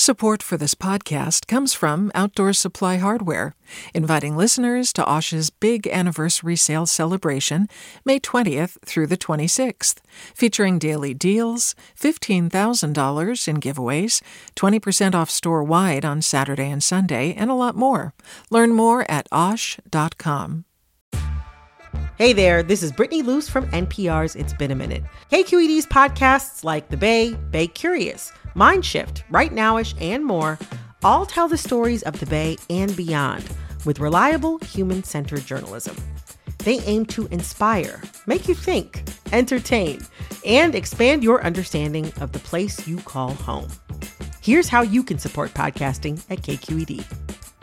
Support for this podcast comes from Outdoor Supply Hardware, inviting listeners to Osh's big anniversary sale celebration, May 20th through the 26th, featuring daily deals, $15,000 in giveaways, 20% off store wide on Saturday and Sunday, and a lot more. Learn more at osh.com. Hey there, this is Brittany Luse from NPR's It's Been a Minute. KQED's podcasts like The Bay, Bay Curious, Mindshift, Right Nowish, and more all tell the stories of the Bay and beyond with reliable, human centered journalism. They aim to inspire, make you think, entertain, and expand your understanding of the place you call home. Here's how you can support podcasting at KQED.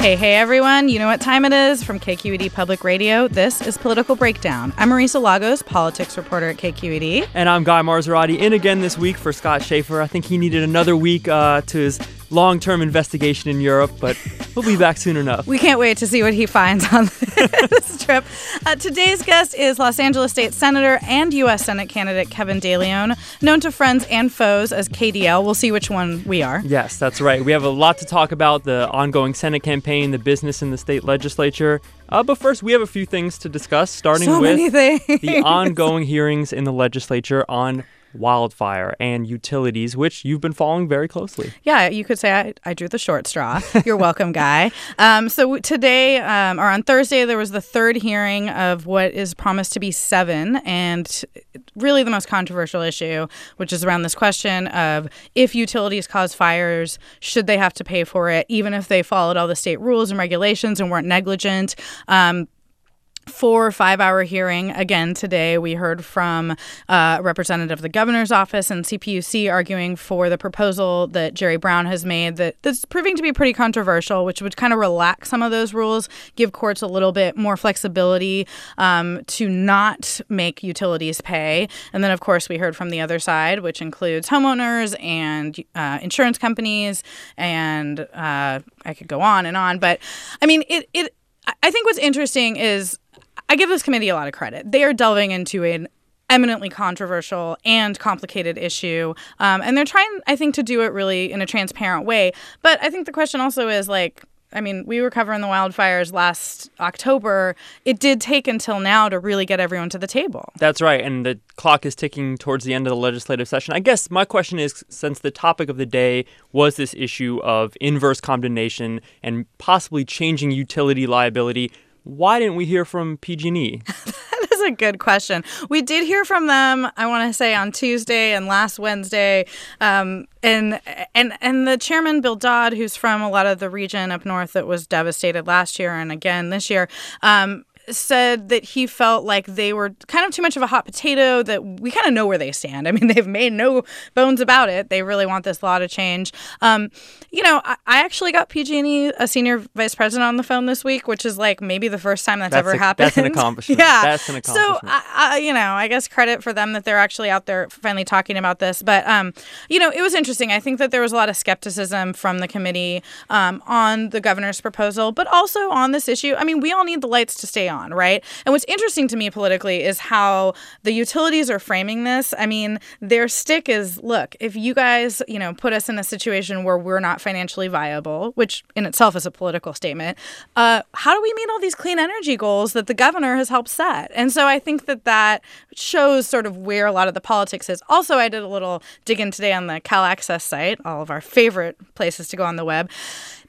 Hey, hey, everyone. You know what time it is from KQED Public Radio. This is Political Breakdown. I'm Marisa Lagos, politics reporter at KQED. And I'm Guy Marzorati, in again this week for Scott Shafer. I think he needed another week uh, to his long term investigation in Europe, but we'll be back soon enough. We can't wait to see what he finds on this trip. Uh, today's guest is Los Angeles State Senator and U.S. Senate candidate Kevin de Leon, known to friends and foes as KDL. We'll see which one we are. Yes, that's right. We have a lot to talk about the ongoing Senate campaign, the business in the state legislature. Uh, but first, we have a few things to discuss, starting so with the ongoing hearings in the legislature on wildfire and utilities, which you've been following very closely. Yeah, you could say I, I drew the short straw. You're welcome, Guy. Um, so today, um, or on Thursday, there was the third hearing of what is promised to be seven, and really the most controversial issue, which is around this question of if utilities cause fires, should they have to pay for it, even if they followed all the state rules and regulations and weren't negligent? Um, four or five hour hearing again today. We heard from uh, representative of the governor's office and cpuc arguing for the proposal that jerry brown has made that that's proving to be pretty controversial which would kind of relax some of those rules give courts a little bit more flexibility um, to not make utilities pay. And then of course we heard from the other side which includes homeowners and uh, insurance companies and uh, i could go on and on but i mean it, it I think what's interesting is I give this committee a lot of credit. They are delving into an eminently controversial and complicated issue. Um, and they're trying, I think, to do it really in a transparent way. But I think the question also is like, I mean, we were covering the wildfires last October. It did take until now to really get everyone to the table. That's right. And the clock is ticking towards the end of the legislative session. I guess my question is since the topic of the day was this issue of inverse condemnation and possibly changing utility liability, why didn't we hear from PG&E? that is a good question. We did hear from them. I want to say on Tuesday and last Wednesday, um, and and and the chairman Bill Dodd, who's from a lot of the region up north that was devastated last year and again this year. Um, said that he felt like they were kind of too much of a hot potato, that we kind of know where they stand. I mean, they've made no bones about it. They really want this law to change. Um, you know, I, I, actually got PG&E, a senior vice president, on the phone this week, which is like maybe the first time that's, that's ever a, happened. That's an accomplishment. yeah. That's an accomplishment. So, I, I, you know, I guess credit for them that they're actually out there finally talking about this. But, um, you know, it was interesting. I think that there was a lot of skepticism from the committee um, on the governor's proposal, but also on this issue. I mean, we all need the lights to stay on, right? And what's interesting to me politically is how the utilities are framing this. I mean, their stick is look, if you guys, you know, put us in a situation where we're not financially viable, which in itself is a political statement, uh, how do we meet all these clean energy goals that the governor has helped set? And so I think that that shows sort of where a lot of the politics is. Also, I did a little digging today on the Cal Access site, all of our favorite places to go on the web.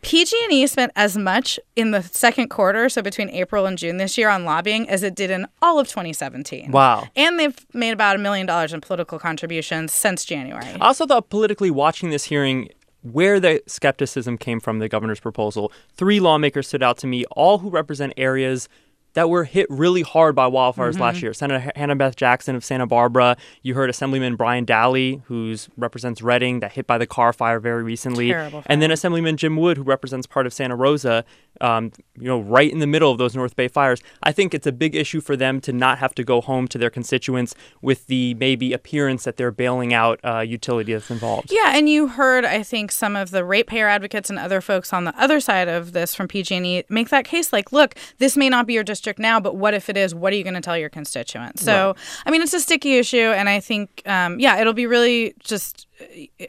PG&E spent as much in the second quarter, so between April and June this year, on lobbying as it did in all of 2017. Wow! And they've made about a million dollars in political contributions since January. I also thought politically watching this hearing. Where the skepticism came from the governor's proposal. Three lawmakers stood out to me, all who represent areas that were hit really hard by wildfires Mm-hmm. last year. Senator Hannah Beth Jackson of Santa Barbara. You heard Assemblyman Brian Dahle, who represents Redding, that hit by the car fire very recently. Terrible And then Assemblyman Jim Wood, who represents part of Santa Rosa, um, you know, right in the middle of those North Bay fires. I think it's a big issue for them to not have to go home to their constituents with the maybe appearance that they're bailing out uh, utility that's involved. Yeah, and you heard, I think, some of the ratepayer advocates and other folks on the other side of this from PG&E make that case. Like, look, this may not be your district now, but what if it is? What are you going to tell your constituents? So, I mean, it's a sticky issue, and I think, um, yeah, it'll be really just.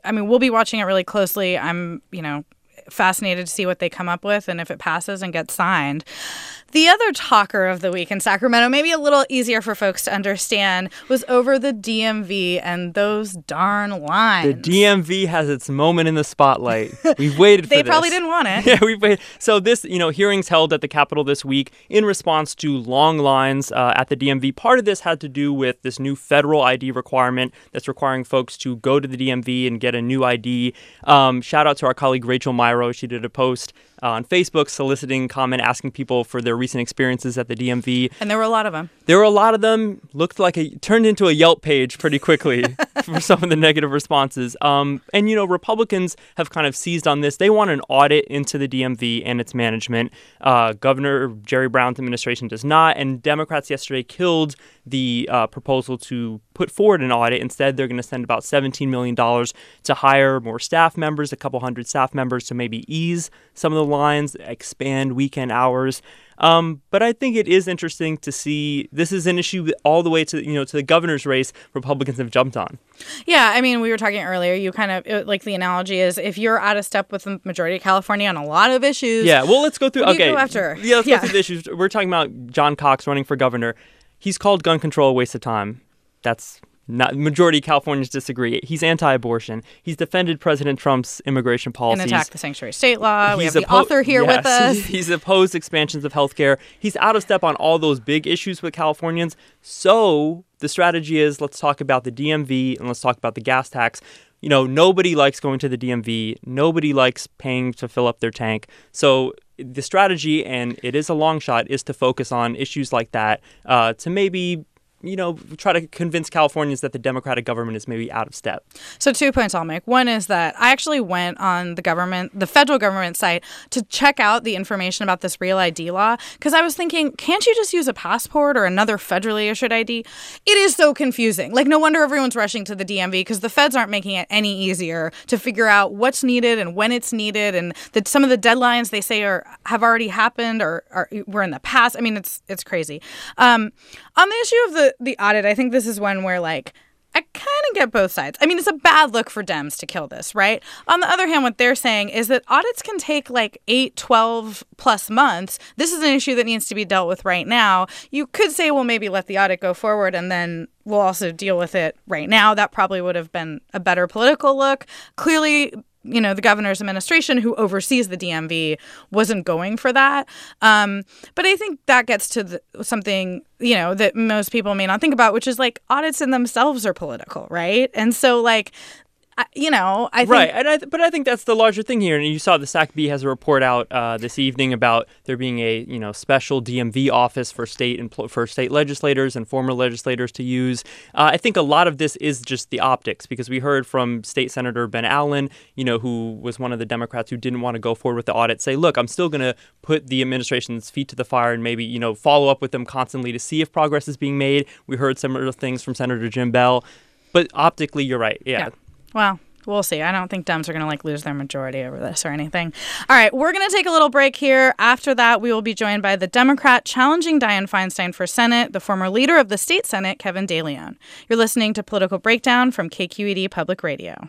I mean, we'll be watching it really closely. I'm, you know, fascinated to see what they come up with and if it passes and gets signed. The other talker of the week in Sacramento, maybe a little easier for folks to understand, was over the DMV and those darn lines. The. DMV has its moment in the spotlight. We've waited for They probably didn't want it. Yeah, we've waited. So this, you know, hearings held at the Capitol this week in response to long lines uh, at the DMV. Part of this had to do with this new federal ID requirement that's requiring folks to go to the DMV and get a new ID. Um, shout out to our colleague Rachel Myrow. She did a post uh, on Facebook soliciting comment, asking people for their recent experiences at the DMV. And there were a lot of them. There were a lot of them. Looked like a turned into a Yelp page pretty quickly for some of the negative responses. Um, and you know, Republicans have kind of seized on this. They want an audit into the DMV and its management. Uh, Governor Jerry Brown's administration does not, and Democrats yesterday killed the uh, proposal to put forward an audit. Instead, they're going to spend about $17 million to hire more staff members, a couple hundred staff members, to maybe ease some of the lines, expand weekend hours. Um, but I think it is interesting to see this is an issue all the way to you know to the governor's race. Republicans have jumped on. Yeah, I mean, we were talking earlier. You kind of it, like the analogy is if you're out of step with the majority of California on a lot of issues. Yeah, well, let's go through. Okay, go after? yeah, let's Yeah. go through the issues. We're talking about John Cox running for governor. He's called gun control a waste of time. That's not majority of Californians disagree. He's anti-abortion. He's defended President Trump's immigration policy. And policies. attack the sanctuary state law. we have the oppo- author here with us. He's opposed expansions of healthcare. He's out of step on all those big issues with Californians. So the strategy is let's talk about the DMV and let's talk about the gas tax. You know, nobody likes going to the DMV. Nobody likes paying to fill up their tank. So the strategy, and it is a long shot, is to focus on issues like that uh, to maybe. You know, try to convince Californians that the Democratic government is maybe out of step. So two points I'll make. One is that I actually went on the government, the federal government site to check out the information about this real ID law because I was thinking, can't you just use a passport or another federally issued ID? It is so confusing. Like no wonder everyone's rushing to the DMV because the feds aren't making it any easier to figure out what's needed and when it's needed and that some of the deadlines they say are have already happened or are were in the past. I mean, it's it's crazy. Um, on the issue of the the audit, I think this is one where like I kind of get both sides. I mean, it's a bad look for Dems to kill this, right? On the other hand, what they're saying is that audits can take like 8, 12 plus months. This is an issue that needs to be dealt with right now. You could say, well, maybe let the audit go forward and then we'll also deal with it right now. That probably would have been a better political look. Clearly, you know, the governor's administration who oversees the DMV wasn't going for that. Um, but I think that gets to the, something, you know, that most people may not think about, which is like audits in themselves are political, right? And so, like, I, you know, I think. Right, and I, but I think that's the larger thing here. And you saw the Sac Bee has a report out uh, this evening about there being a you know special DMV office for state empl- for state legislators and former legislators to use. Uh, I think a lot of this is just the optics because we heard from State Senator Ben Allen, you know, who was one of the Democrats who didn't want to go forward with the audit, say, look, I'm still going to put the administration's feet to the fire and maybe you know follow up with them constantly to see if progress is being made. We heard similar things from Senator Jim Beall. But optically, you're right. yeah. Yeah. Well, we'll see. I don't think Dems are going to like lose their majority over this or anything. All right, we're going to take a little break here. After that, we will be joined by the Democrat challenging Dianne Feinstein for Senate, the former leader of the state Senate, Kevin de Leon. You're listening to Political Breakdown from KQED Public Radio.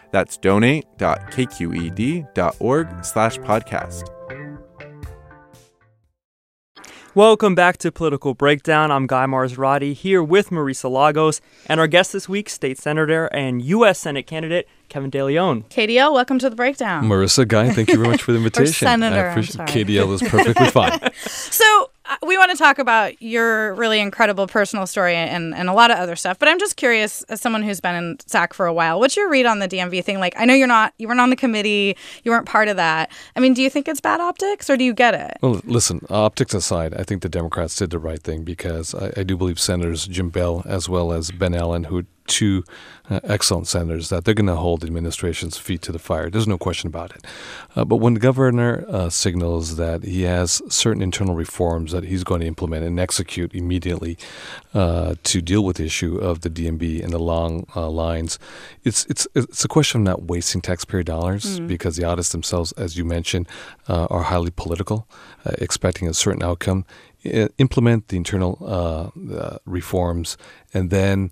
That's donate.kqed.org slash podcast. Welcome back to Political Breakdown. I'm Guy Marzorati here with Marisa Lagos and our guest this week, State Senator and U.S. Senate candidate Kevin de Leon. KDL, welcome to the breakdown. Marisa, Guy, thank you very much for the invitation. Senator, I appreciate I'm sorry. KDL is perfectly fine. So we want to talk about your really incredible personal story and, and a lot of other stuff. But I'm just curious, as someone who's been in SAC for a while, what's your read on the DMV thing? Like, I know you're not, you weren't on the committee, you weren't part of that. I mean, do you think it's bad optics, or do you get it? Well, listen, optics aside, I think the Democrats did the right thing because I, I do believe Senators Jim Beall as well as Ben Allen, who two uh, excellent senators, that they're going to hold the administration's feet to the fire. There's no question about it. Uh, but when the governor uh, signals that he has certain internal reforms that he's going to implement and execute immediately uh, to deal with the issue of the DMV and the long uh, lines, it's it's it's a question of not wasting taxpayer dollars because the audits themselves, as you mentioned, uh, are highly political, uh, expecting a certain outcome. I- implement the internal uh, uh, reforms, and then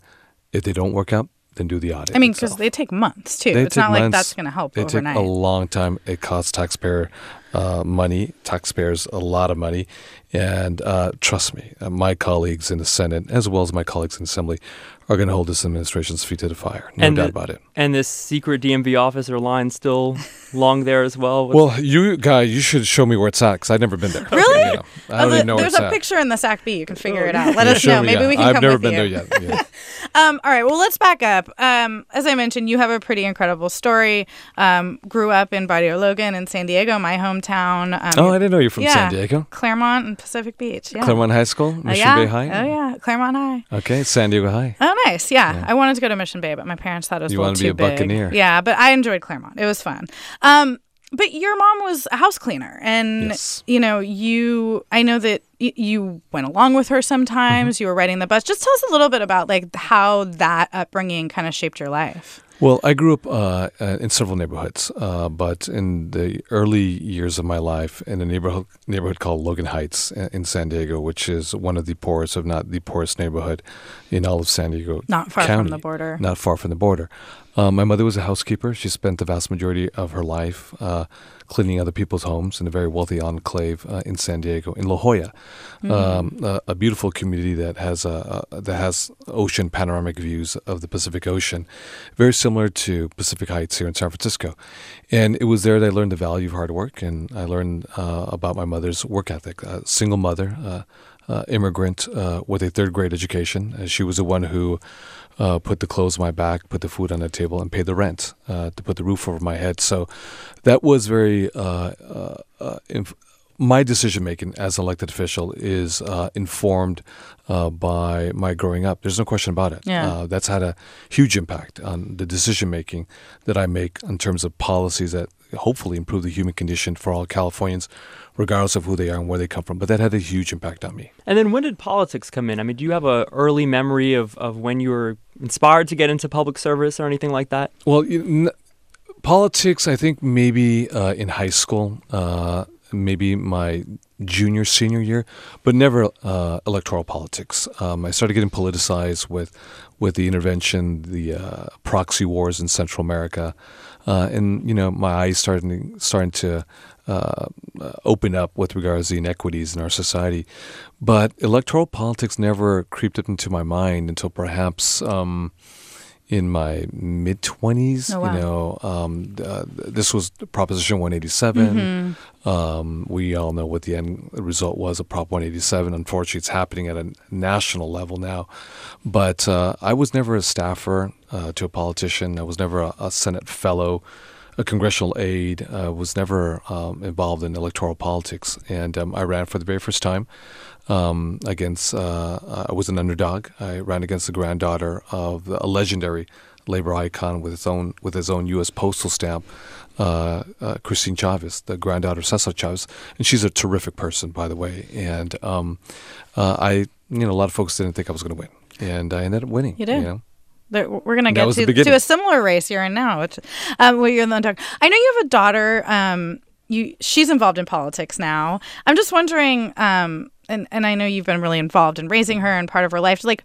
if they don't work out, then do the audit. I mean, because they take months too. They it's not like that's going to help They overnight. take a long time. It costs taxpayer uh, money, taxpayers a lot of money, and uh, trust me, uh, my colleagues in the Senate as well as my colleagues in Assembly are going to hold this administration's feet to the fire. No And doubt the- about it. And this secret DMV officer line still long there as well. What's- Well, you guy, you should show me where it's at because I've never been there. Really? You know, I Oh, don't the- even know where there's it's a at. picture in the Sac Bee. You can figure it out. Let Yeah, us know. me, Maybe yeah. we can I've come never with been you. there yet. Yeah. Um, all right. Well, let's back up. Um, as I mentioned, you have a pretty incredible story. Um, grew up in Barrio Logan in San Diego, my hometown. Um, oh, I didn't know you're from yeah, San Diego. Clairemont and Pacific Beach. Yeah. Clairemont High School, Oh, Mission yeah. Bay High. Oh yeah, Clairemont High. Okay, San Diego High. Oh, nice. Yeah. I wanted to go to Mission Bay, but my parents thought it was You a little wanted to be too a big. buccaneer. Yeah, but I enjoyed Clairemont. It was fun. Um, but your mom was a house cleaner, and Yes. you know, you. I know that y- you went along with her sometimes. Mm-hmm. You were riding the bus. Just tell us a little bit about like how that upbringing kind of shaped your life. Well, I grew up uh, uh, in several neighborhoods, uh, but in the early years of my life, in a neighborhood neighborhood called Logan Heights uh, in San Diego, which is one of the poorest, if not the poorest neighborhood in all of San Diego Not far County. from the border. Not far from the border. Um, my mother was a housekeeper. She spent the vast majority of her life uh, cleaning other people's homes in a very wealthy enclave uh, in San Diego, in La Jolla, um, a, a beautiful community that has a, a, that has ocean panoramic views of the Pacific Ocean, very similar to Pacific Heights here in San Francisco. And it was there that I learned the value of hard work, and I learned uh, about my mother's work ethic. A single mother. Uh, uh, immigrant uh, with a third grade education. Uh, she was the one who uh, put the clothes on my back, put the food on the table, and paid the rent uh, to put the roof over my head. So that was very. Uh, uh, uh, inf- my decision making as an elected official is uh, informed uh, by my growing up. There's no question about it. Yeah. Uh, that's had a huge impact on the decision making that I make in terms of policies that hopefully improve the human condition for all Californians, regardless of who they are and where they come from. But that had a huge impact on me. And then when did politics come in? I mean, do you have a early memory of, of when you were inspired to get into public service or anything like that? Well, n- politics, I think maybe uh, in high school, uh, maybe my junior, senior year, but never uh, electoral politics. Um, I started getting politicized with, with the intervention, the uh, proxy wars in Central America. Uh, and, you know, my eyes starting, starting to uh, open up with regards to the inequities in our society. But electoral politics never creeped up into my mind until perhaps um, in my mid 20s. Oh, wow. You know, um, uh, this was Proposition 187. Um, we all know what the end result was of Prop 187. Unfortunately, it's happening at a national level now. But uh, I was never a staffer uh, to a politician. I was never a, a Senate fellow. A congressional aide, uh, was never um, involved in electoral politics, and um, I ran for the very first time um, against. Uh, I was an underdog. I ran against the granddaughter of a legendary labor icon with its own with his own U.S. postal stamp, uh, uh, Christine Chavez, the granddaughter of Cesar Chavez, and she's a terrific person, by the way. And um, uh, I, you know, a lot of folks didn't think I was going to win, and I ended up winning. You did. You know? We're going to get to, to a similar race you're in now. Which, um, well, you're in the. I know you have a daughter. Um, you she's involved in politics now. I'm just wondering, um, and and I know you've been really involved in raising her and part of her life. Like,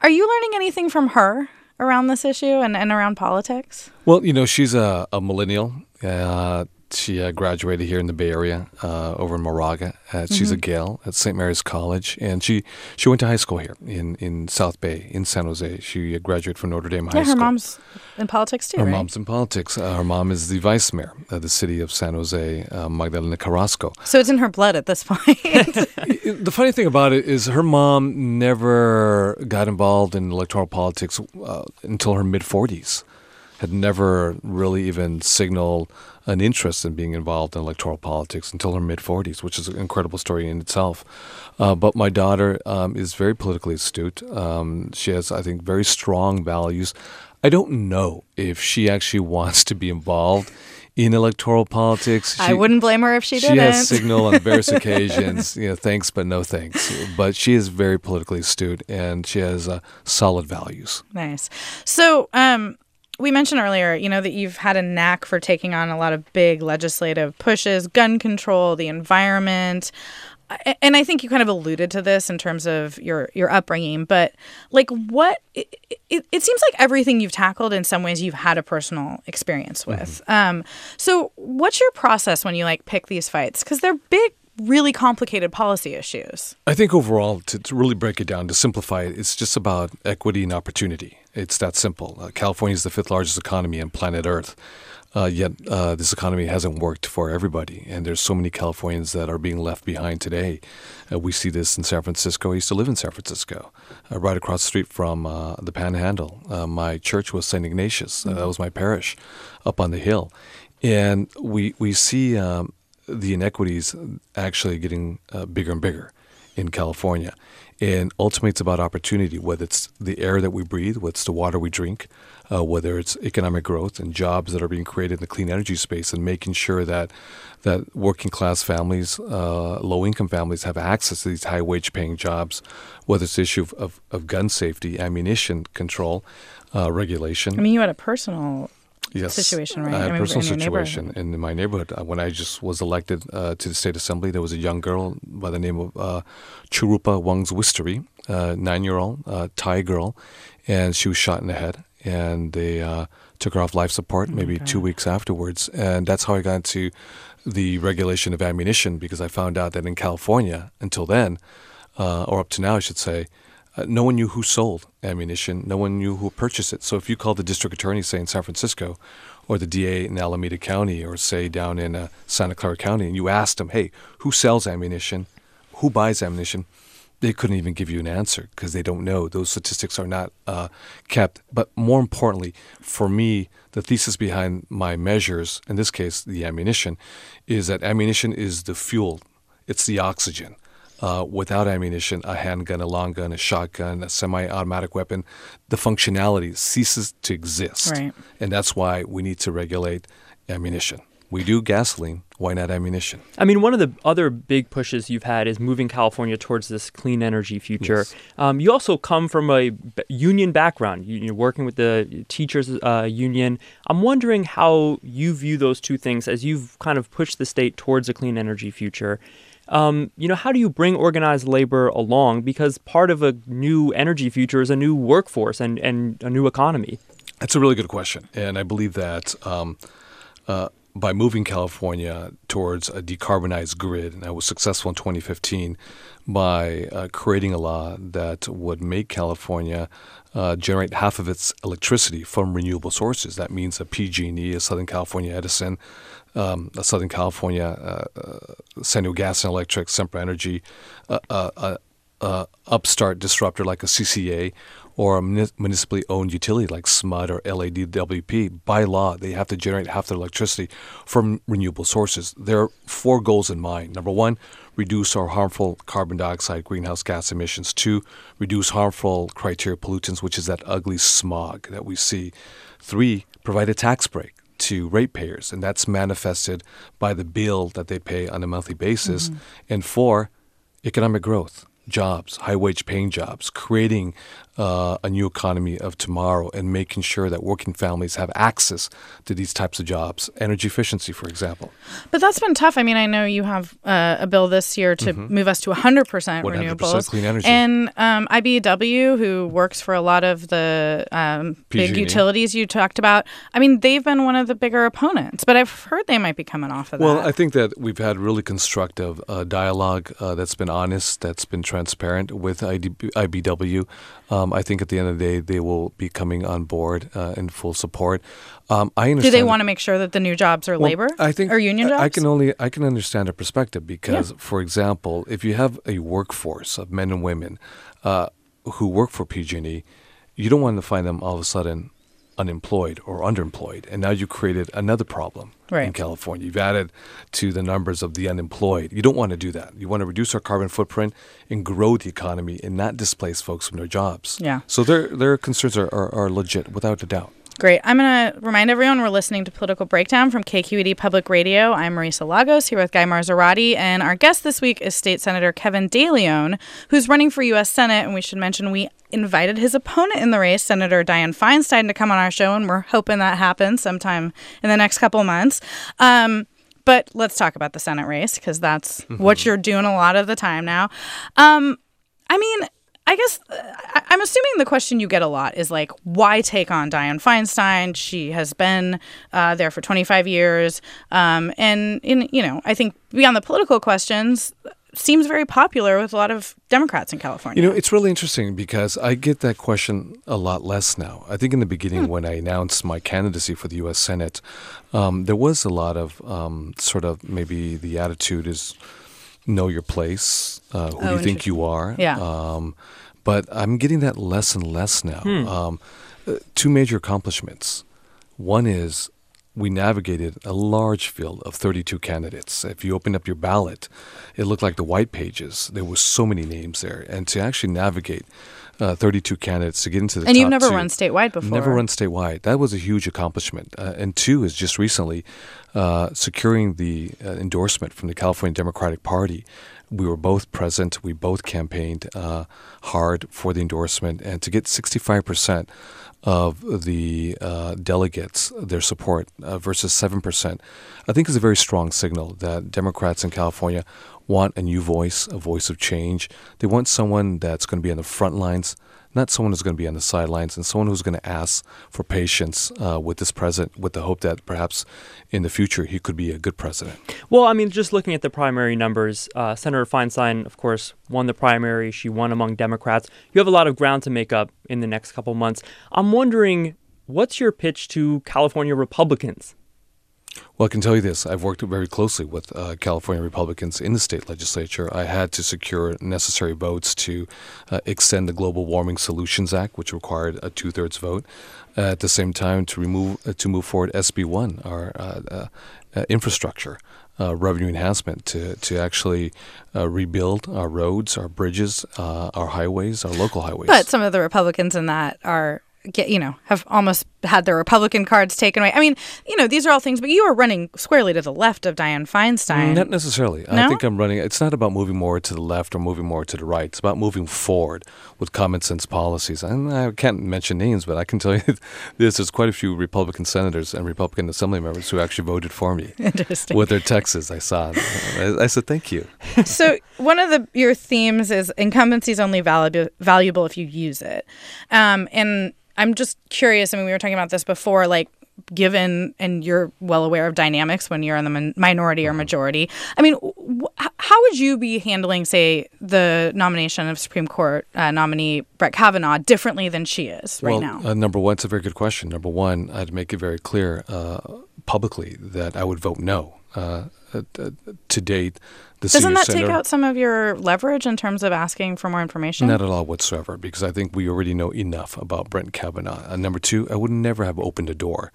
are you learning anything from her around this issue and, and around politics? Well, you know, she's a, a millennial. Uh, she uh, graduated here in the Bay Area, uh, over in Moraga. Uh, She's a Gael at St. Mary's College, and she, she went to high school here in, in South Bay, in San Jose. She uh, graduated from Notre Dame High School. yeah, her mom's in politics too, Her right? mom's in politics. Uh, her mom is the vice mayor of the city of San Jose, uh, Magdalena Carrasco. so it's in her blood at this point. the funny thing about it is her mom never got involved in electoral politics uh, until her mid 40s. Had never really even signaled an interest in being involved in electoral politics until her mid 40s, which is an incredible story in itself. Uh, but my daughter um, is very politically astute. Um, she has, I think, very strong values. I don't know if she actually wants to be involved in electoral politics. I wouldn't blame her if she she didn't. has signal on various occasions, you know, thanks but no thanks. But she is very politically astute and she has uh, solid values. Nice. So, um, we mentioned earlier, you know, that you've had a knack for taking on a lot of big legislative pushes, gun control, the environment. And I think you kind of alluded to this in terms of your your upbringing, but like what it, it, it seems like everything you've tackled in some ways you've had a personal experience with. Um, so what's your process when you like pick these fights? Because they're big, really complicated policy issues. I think overall, to, to really break it down, to simplify it, it's just about equity and opportunity. It's that simple. Uh, California is the fifth largest economy on planet Earth. Uh, yet uh, this economy hasn't worked for everybody, and there's so many Californians that are being left behind today. Uh, we see this in San Francisco. I used to live in San Francisco, uh, right across the street from uh, the Panhandle. Uh, my church was St. Ignatius. Uh, that was my parish, up on the hill, and we we see um, the inequities actually getting bigger and bigger in California. And ultimately, it's about opportunity, whether it's the air that we breathe, whether it's the water we drink, uh, whether it's economic growth and jobs that are being created in the clean energy space, and making sure that that working class families, uh, low income families, have access to these high wage paying jobs, whether it's the issue of, of, of gun safety, ammunition control, uh, regulation. I mean, you had a personal Yes. situation, right? I had a personal in your neighborhood. situation in my neighborhood. Uh, When I just was elected uh, to the state assembly, there was a young girl by the name of uh, Churupa Wangzwisteri, uh, nine-year-old uh, Thai girl, and she was shot in the head, and they uh, took her off life support maybe two weeks afterwards, and that's how I got into the regulation of ammunition because I found out that in California, until then, uh, or up to now, I should say, uh, no one knew who sold ammunition. No one knew who purchased it. So if you called the district attorney, say in San Francisco, or the DA in Alameda County, or say down in uh, Santa Clara County, and you asked them, "Hey, who sells ammunition? Who buys ammunition?" They couldn't even give you an answer because they don't know. Those statistics are not uh, kept. But more importantly, for me, the thesis behind my measures, in this case, the ammunition, is that ammunition is the fuel. It's the oxygen. Uh, without ammunition, a handgun, a long gun, a shotgun, a semi automatic weapon, the functionality ceases to exist. Right. And that's why we need to regulate ammunition. We do gasoline, why not ammunition? I mean, one of the other big pushes you've had is moving California towards this clean energy future. Yes. Um, you also come from a union background. You- You're working with the teachers uh, union. I'm wondering how you view those two things as you've kind of pushed the state towards a clean energy future. Um, you know, how do you bring organized labor along? Because part of a new energy future is a new workforce and, and a new economy. That's a really good question. And I believe that um, uh, by moving California towards a decarbonized grid, and I was successful in 2015 by uh, creating a law that would make California uh, generate half of its electricity from renewable sources. That means a PG&E, a Southern California Edison, um, a Southern California uh, uh, San Diego Gas and Electric, Sempra Energy, uh, uh, uh, upstart disruptor like a CCA, or a municipally owned utility like SMUD or LADWP, by law, they have to generate half their electricity from renewable sources. There are four goals in mind. Number one, reduce our harmful carbon dioxide greenhouse gas emissions. Two, reduce harmful criteria pollutants, which is that ugly smog that we see. Three, provide a tax break to ratepayers, and that's manifested by the bill that they pay on a monthly basis. Mm-hmm. And four, economic growth, jobs, high wage paying jobs, creating uh, a new economy of tomorrow and making sure that working families have access to these types of jobs. Energy efficiency, for example. But that's been tough. I mean, I know you have uh, a bill this year to move us to 100% 100% renewables. clean energy. And um, IBEW, who works for a lot of the um, big utilities you talked about, I mean, they've been one of the bigger opponents. But I've heard they might be coming off of Well, that. Well, I think that we've had really constructive uh, dialogue uh, that's been honest, that's been transparent with ID- IBW. Um, I think at the end of the day, they will be coming on board uh, in full support. Um, I Do they want to make sure that the new jobs are Well, labor I think or union jobs? I can only I can understand a perspective because, for example, if you have a workforce of men and women uh, who work for PG&E, you don't want to find them all of a sudden unemployed or underemployed, and now you created another problem in California. You've added to the numbers of the unemployed. You don't want to do that. You want to reduce our carbon footprint and grow the economy and not displace folks from their jobs. Yeah. So their their concerns are, are, are legit, without a doubt. Great. I'm going to remind everyone we're listening to Political Breakdown from KQED Public Radio. I'm Marisa Lagos here with Guy Marzorati, and our guest this week is State Senator Kevin de Leon, who's running for U.S. Senate. And we should mention we invited his opponent in the race, Senator Dianne Feinstein, to come on our show, and we're hoping that happens sometime in the next couple months. Um, but let's talk about the Senate race because that's what you're doing a lot of the time now. Um, I mean, I guess uh, I'm assuming the question you get a lot is like, why take on Dianne Feinstein? She has been uh, there for 25 years, um, and in you know, I think beyond the political questions, seems very popular with a lot of Democrats in California. You know, it's really interesting because I get that question a lot less now. I think in the beginning, when I announced my candidacy for the U.S. Senate, um, there was a lot of um, sort of maybe the attitude is know your place, uh, who Oh, do you think you are. Yeah. Um, but I'm getting that less and less now. Um, uh, two major accomplishments. One is we navigated a large field of 32 candidates. If you opened up your ballot, it looked like the white pages. There were so many names there, and to actually navigate uh, 32 candidates to get into the and you've never two- run statewide before. Never run statewide. That was a huge accomplishment. Uh, and two is just recently uh, securing the uh, endorsement from the California Democratic Party. We were both present. We both campaigned uh, hard for the endorsement, and to get 65% of the uh, delegates their support uh, versus 7%, I think is a very strong signal that Democrats in California want a new voice, a voice of change. They want someone that's going to be on the front lines, not someone who's going to be on the sidelines, and someone who's going to ask for patience uh, with this president, with the hope that perhaps in the future he could be a good president. Well, I mean, just looking at the primary numbers, uh, Senator Feinstein, of course, won the primary. She won among Democrats. You have a lot of ground to make up in the next couple months. I'm wondering, what's your pitch to California Republicans? Well, I can tell you this. I've worked very closely with uh, California Republicans in the state legislature. I had to secure necessary votes to uh, extend the Global Warming Solutions Act, which required a two thirds vote. Uh, at the same time, to remove uh, to move forward SB one, our uh, uh, infrastructure. Revenue enhancement to, to actually rebuild our roads, our bridges, our highways, our local highways. But some of the Republicans in that are get you know have almost had their Republican cards taken away. I mean, you know, these are all things, but you are running squarely to the left of Dianne Feinstein. Not necessarily. I think I'm running. It's not about moving more to the left or moving more to the right. It's about moving forward with common sense policies. And I can't mention names, but I can tell you this: there's quite a few Republican senators and Republican Assembly members who actually voted for me Interesting. with their texts. I saw. I, I said thank you. so one of the your themes is incumbency is only valuable valuable if you use it, um, and I'm just curious. I mean, we were talking about this before, like. Given and you're well aware of dynamics when you're in the min- minority or mm-hmm. majority. I mean, how would you be handling, say, the nomination of Supreme Court uh, nominee Brett Kavanaugh differently than she is right well, now? Uh, number one, it's a very good question. Number one, I'd make it very clear. Uh, publicly that I would vote no. Uh, uh, uh, to date, the Doesn't that senator, take out some of your leverage in terms of asking for more information? Not at all whatsoever, because I think we already know enough about Brent Kavanaugh. Uh, number two, I would never have opened a door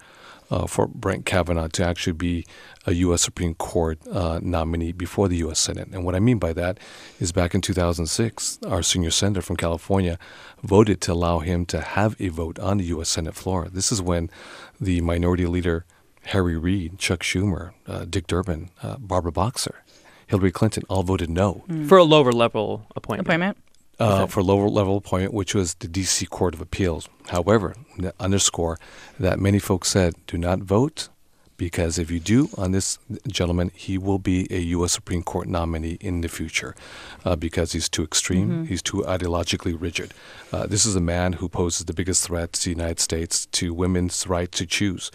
uh, for Brent Kavanaugh to actually be a U.S. Supreme Court uh, nominee before the U.S. Senate. And what I mean by that is back in 2006, our senior senator from California voted to allow him to have a vote on the U.S. Senate floor. This is when the minority leader, Harry Reid, Chuck Schumer, uh, Dick Durbin, uh, Barbara Boxer, Hillary Clinton all voted no for a lower level appointment. Appointment? Uh, for lower level appointment, which was the D.C. Court of Appeals. However, underscore that many folks said do not vote because if you do on this gentleman, he will be a U.S. Supreme Court nominee in the future uh, because he's too extreme, he's too ideologically rigid. Uh, this is a man who poses the biggest threat to the United States, to women's right to choose,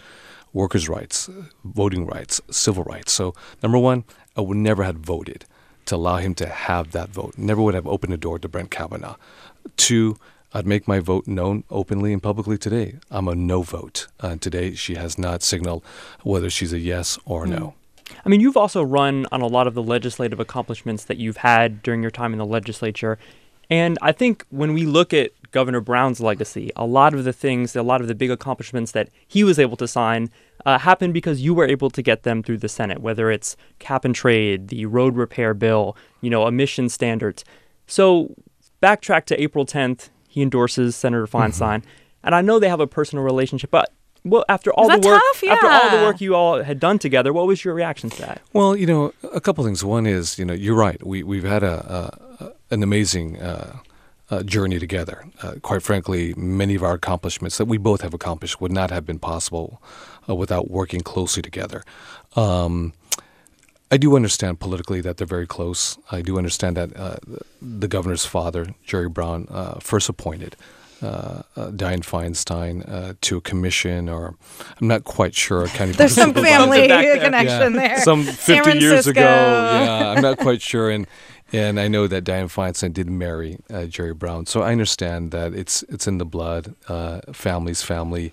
workers' rights, voting rights, civil rights. So, number one, I would never have voted to allow him to have that vote. Never would have opened the door to Brent Kavanaugh. Two, I'd make my vote known openly and publicly today. I'm a no vote. Uh, today, she has not signaled whether she's a yes or no. I mean, you've also run on a lot of the legislative accomplishments that you've had during your time in the legislature. And I think when we look at Governor Brown's legacy, a lot of the things, a lot of the big accomplishments that he was able to sign uh, happened because you were able to get them through the Senate, whether it's cap and trade, the road repair bill, you know, emission standards. So backtrack to April 10th, he endorses Senator Feinstein. And I know they have a personal relationship, but well, after all the work, tough? after all the work you all had done together, what was your reaction to that? Well, you know, a couple things. One is, you know, you're right. We we've had a, a an amazing uh, uh, journey together. Uh, quite frankly, many of our accomplishments that we both have accomplished would not have been possible uh, without working closely together. Um, I do understand politically that they're very close. I do understand that uh, the governor's father, Jerry Brown, uh, first appointed uh, uh, Dianne Feinstein uh, to a commission, or I'm not quite sure. a County There's some family back there. connection there. Some San 50 years ago. Yeah, I'm not quite sure. And and I know that Dianne Feinstein did marry uh, Jerry Brown, so I understand that it's it's in the blood. Uh, family's family,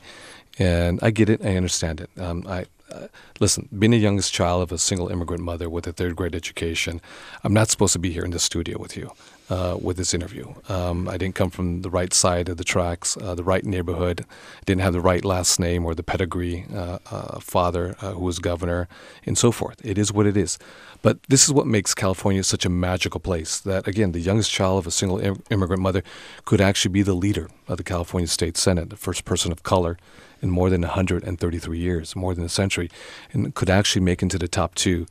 and I get it. I understand it. Um, I. Uh, listen, being the youngest child of a single immigrant mother with a third grade education, I'm not supposed to be here in the studio with you uh, with this interview. Um, I didn't come from the right side of the tracks, uh, the right neighborhood, didn't have the right last name or the pedigree, uh, uh, father uh, who was governor, and so forth. It is what it is. But this is what makes California such a magical place that, again, the youngest child of a single im- immigrant mother could actually be the leader of the California State Senate, the first person of color in more than 133 years, more than a century, and could actually make into the top two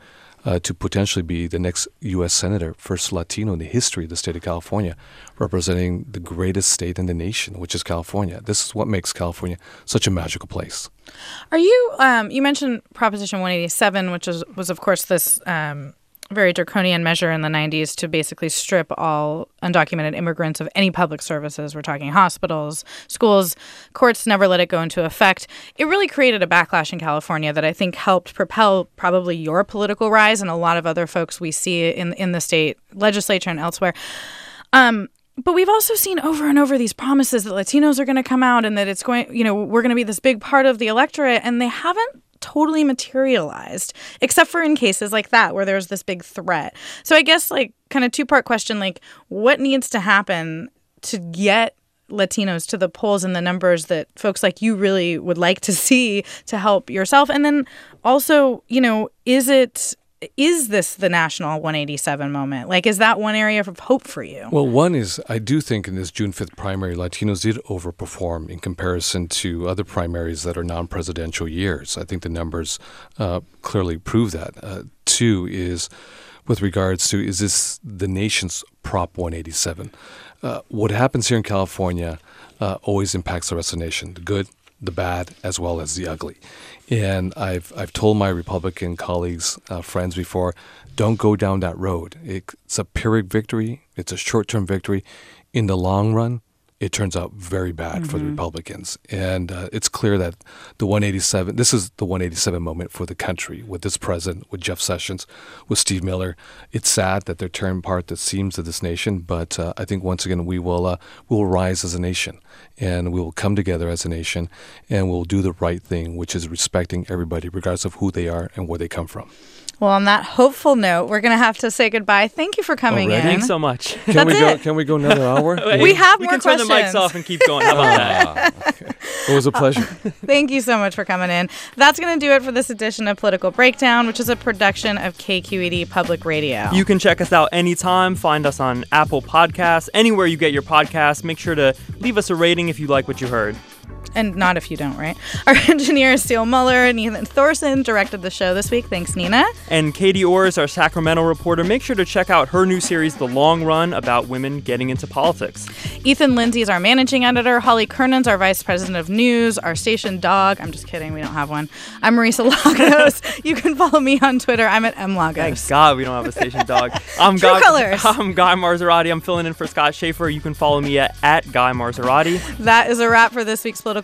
uh, to potentially be the next U.S. Senator, first Latino in the history of the state of California, representing the greatest state in the nation, which is California. This is what makes California such a magical place. Are you? Um, you mentioned Proposition 187, which is, was, of course, this um, very draconian measure in the 90s to basically strip all undocumented immigrants of any public services. We're talking hospitals, schools. Courts never let it go into effect. It really created a backlash in California that I think helped propel probably your political rise and a lot of other folks we see in in the state legislature and elsewhere. Um, but we've also seen over and over these promises that Latinos are going to come out and that it's going, you know, we're going to be this big part of the electorate, and they haven't totally materialized, except for in cases like that where there's this big threat. So I guess, like, kind of two part question like, what needs to happen to get Latinos to the polls and the numbers that folks like you really would like to see to help yourself? And then also, you know, is it is this the national 187 moment? Like, is that one area of hope for you? Well, one is I do think in this June 5th primary, Latinos did overperform in comparison to other primaries that are non presidential years. I think the numbers uh, clearly prove that. Uh, two is with regards to is this the nation's Prop 187? Uh, what happens here in California uh, always impacts the rest of the nation the good, the bad, as well as the ugly. And I've, I've told my Republican colleagues, uh, friends before, don't go down that road. It's a Pyrrhic victory, it's a short term victory. In the long run, it turns out very bad Mm-hmm. for the Republicans. And uh, it's clear that the 187, this is the 187 moment for the country with this president, with Jeff Sessions, with Steve Miller. It's sad that they're tearing apart the seams of this nation, but uh, I think once again we will uh, we will rise as a nation and we will come together as a nation and we'll do the right thing, which is respecting everybody, regardless of who they are and where they come from. Well, on that hopeful note, we're going to have to say goodbye. Thank you for coming Already? in. Thanks so much. Can That's we go? it. Can we go another hour? We have we more can turn the mics off and keep going. How about that? Ah, okay. It was a pleasure. Thank you so much for coming in. That's going to do it for this edition of Political Breakdown, which is a production of KQED Public Radio. You can check us out anytime. Find us on Apple Podcasts, anywhere you get your podcasts. Make sure to leave us a rating if you like what you heard. And not if you don't, right? Our engineer is Steele Muller. Nathan Thorson directed the show this week. Thanks, Nina. And Katie Orr is our Sacramento reporter. Make sure to check out her new series, The Long Run, about women getting into politics. Ethan Lindsey is our managing editor. Holly Kernan's our vice president of news. Our station dog. I'm just kidding. We don't have one. I'm Marisa Lagos. you can follow me on Twitter. I'm at Thank mlagos. God we don't have a station dog. I'm True Guy, colors. I'm Guy Marzorati. I'm filling in for Scott Shafer. You can follow me at, at Guy Marzorati. That is a wrap for this week's political